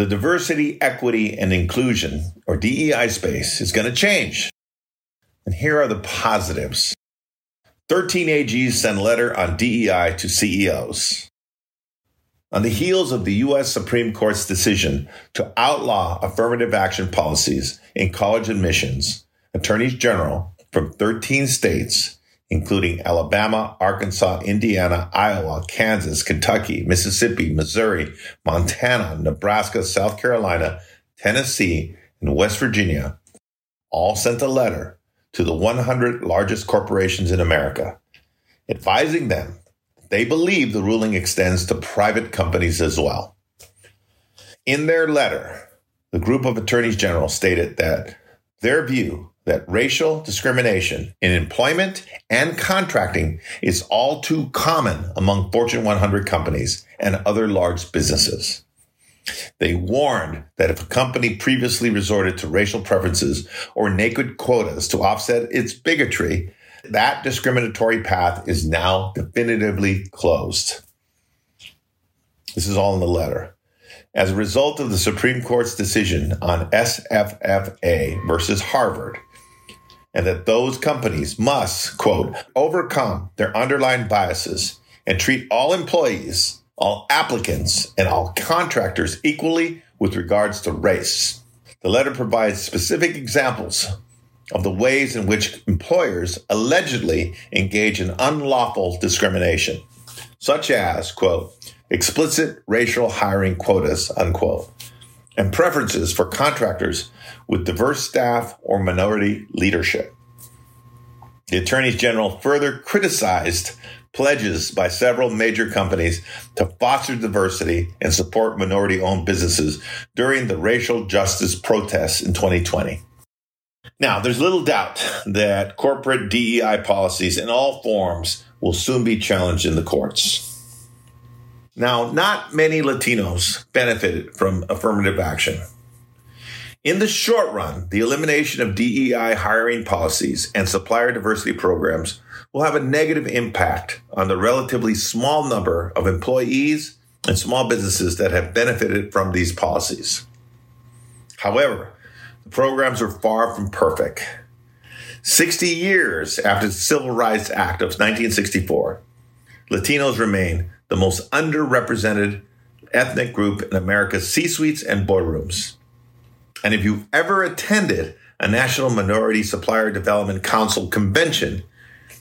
the diversity, equity, and inclusion, or DEI space, is going to change. And here are the positives 13 AGs send letter on DEI to CEOs. On the heels of the U.S. Supreme Court's decision to outlaw affirmative action policies in college admissions, attorneys general from 13 states, including Alabama, Arkansas, Indiana, Iowa, Kansas, Kentucky, Mississippi, Missouri, Montana, Nebraska, South Carolina, Tennessee, and West Virginia, all sent a letter to the 100 largest corporations in America, advising them they believe the ruling extends to private companies as well. In their letter, the group of attorneys general stated that their view that racial discrimination in employment and contracting is all too common among Fortune 100 companies and other large businesses. They warned that if a company previously resorted to racial preferences or naked quotas to offset its bigotry, that discriminatory path is now definitively closed. This is all in the letter. As a result of the Supreme Court's decision on SFFA versus Harvard, and that those companies must, quote, overcome their underlying biases and treat all employees, all applicants, and all contractors equally with regards to race. The letter provides specific examples of the ways in which employers allegedly engage in unlawful discrimination, such as, quote, explicit racial hiring quotas, unquote, and preferences for contractors with diverse staff or minority leadership. The attorneys general further criticized pledges by several major companies to foster diversity and support minority owned businesses during the racial justice protests in 2020. Now, there's little doubt that corporate DEI policies in all forms will soon be challenged in the courts. Now, not many Latinos benefited from affirmative action. In the short run, the elimination of DEI hiring policies and supplier diversity programs will have a negative impact on the relatively small number of employees and small businesses that have benefited from these policies. However, the programs are far from perfect. 60 years after the Civil Rights Act of 1964, Latinos remain the most underrepresented ethnic group in America's C suites and boardrooms. And if you've ever attended a National Minority Supplier Development Council convention,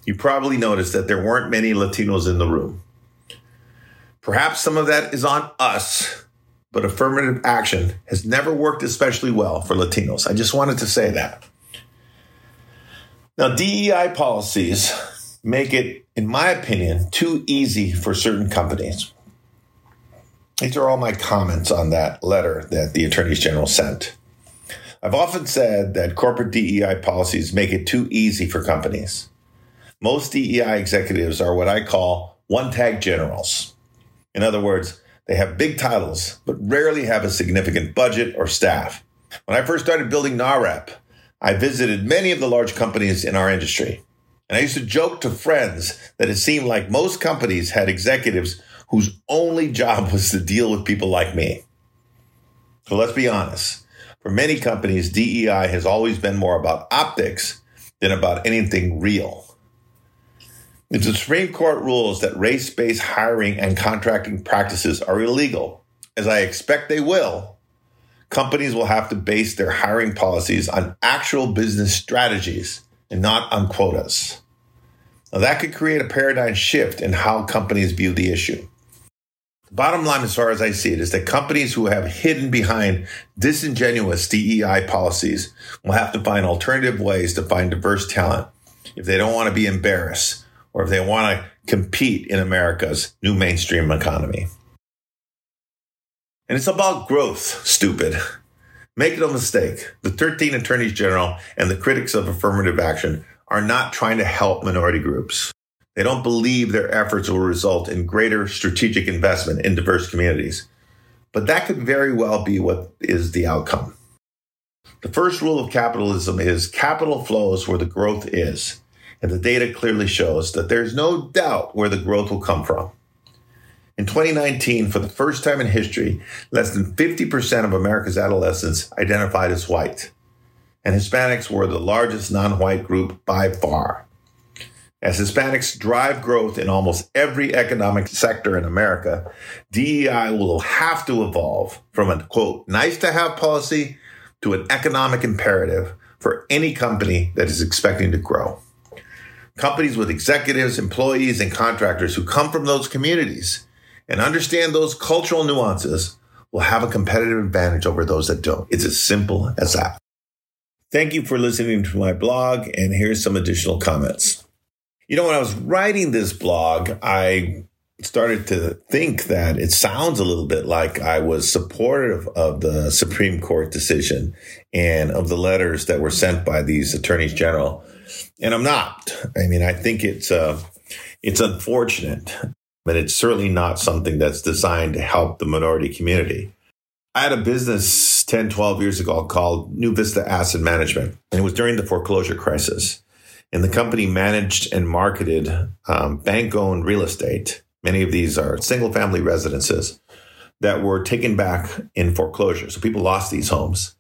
you probably noticed that there weren't many Latinos in the room. Perhaps some of that is on us but affirmative action has never worked especially well for Latinos. I just wanted to say that. Now, DEI policies make it, in my opinion, too easy for certain companies. These are all my comments on that letter that the attorneys general sent. I've often said that corporate DEI policies make it too easy for companies. Most DEI executives are what I call one tag generals. In other words, they have big titles, but rarely have a significant budget or staff. When I first started building NAHREP, I visited many of the large companies in our industry. And I used to joke to friends that it seemed like most companies had executives whose only job was to deal with people like me. So let's be honest. For many companies, DEI has always been more about optics than about anything real. If the Supreme Court rules that race based hiring and contracting practices are illegal, as I expect they will, companies will have to base their hiring policies on actual business strategies and not on quotas. Now, that could create a paradigm shift in how companies view the issue. Bottom line, as far as I see it, is that companies who have hidden behind disingenuous DEI policies will have to find alternative ways to find diverse talent if they don't want to be embarrassed or if they want to compete in America's new mainstream economy. And it's about growth, stupid. Make no mistake, the 13 attorneys general and the critics of affirmative action are not trying to help minority groups. They don't believe their efforts will result in greater strategic investment in diverse communities. But that could very well be what is the outcome. The first rule of capitalism is capital flows where the growth is. And the data clearly shows that there's no doubt where the growth will come from. In 2019, for the first time in history, less than 50% of America's adolescents identified as white, and Hispanics were the largest non white group by far. As Hispanics drive growth in almost every economic sector in America, DEI will have to evolve from a quote, nice to have policy to an economic imperative for any company that is expecting to grow. Companies with executives, employees, and contractors who come from those communities and understand those cultural nuances will have a competitive advantage over those that don't. It's as simple as that. Thank you for listening to my blog, and here's some additional comments. You know, when I was writing this blog, I started to think that it sounds a little bit like I was supportive of the Supreme Court decision and of the letters that were sent by these attorneys general. And I'm not. I mean, I think it's uh, it's unfortunate but it's certainly not something that's designed to help the minority community. I had a business 10, 12 years ago called New Vista Asset Management, and it was during the foreclosure crisis. And the company managed and marketed um, bank owned real estate. Many of these are single family residences that were taken back in foreclosure. So people lost these homes.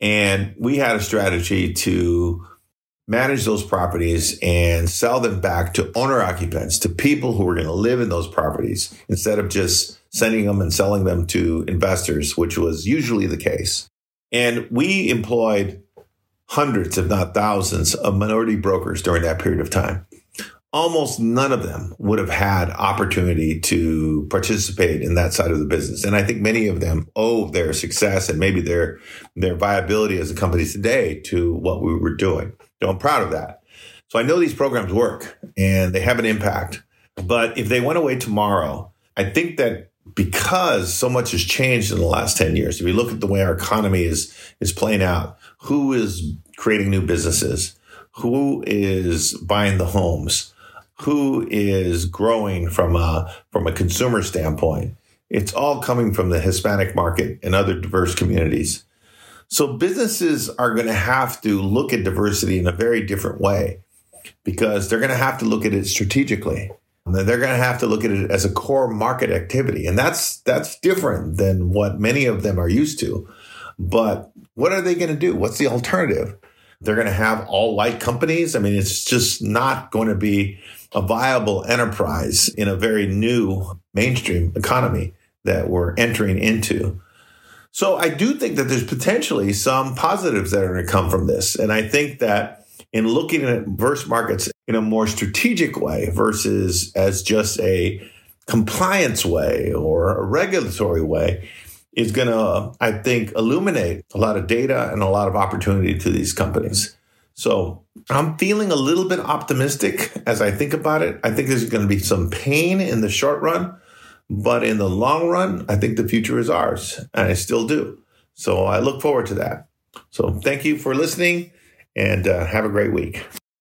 And we had a strategy to manage those properties and sell them back to owner occupants, to people who were going to live in those properties instead of just sending them and selling them to investors, which was usually the case. And we employed hundreds, if not thousands, of minority brokers during that period of time. Almost none of them would have had opportunity to participate in that side of the business. And I think many of them owe their success and maybe their, their viability as a company today to what we were doing. So I'm proud of that. So I know these programs work and they have an impact. But if they went away tomorrow, I think that because so much has changed in the last 10 years, if you look at the way our economy is, is playing out, who is creating new businesses? Who is buying the homes? Who is growing from a, from a consumer standpoint? It's all coming from the Hispanic market and other diverse communities. So businesses are going to have to look at diversity in a very different way because they're going to have to look at it strategically. They're going to have to look at it as a core market activity. And that's that's different than what many of them are used to. But what are they going to do? What's the alternative? They're going to have all white companies. I mean, it's just not going to be a viable enterprise in a very new mainstream economy that we're entering into. So I do think that there's potentially some positives that are going to come from this. And I think that in looking at verse markets in a more strategic way versus as just a compliance way or a regulatory way is going to, I think, illuminate a lot of data and a lot of opportunity to these companies. So I'm feeling a little bit optimistic as I think about it. I think there's going to be some pain in the short run, but in the long run, I think the future is ours, and I still do. So I look forward to that. So thank you for listening and uh, have a great week.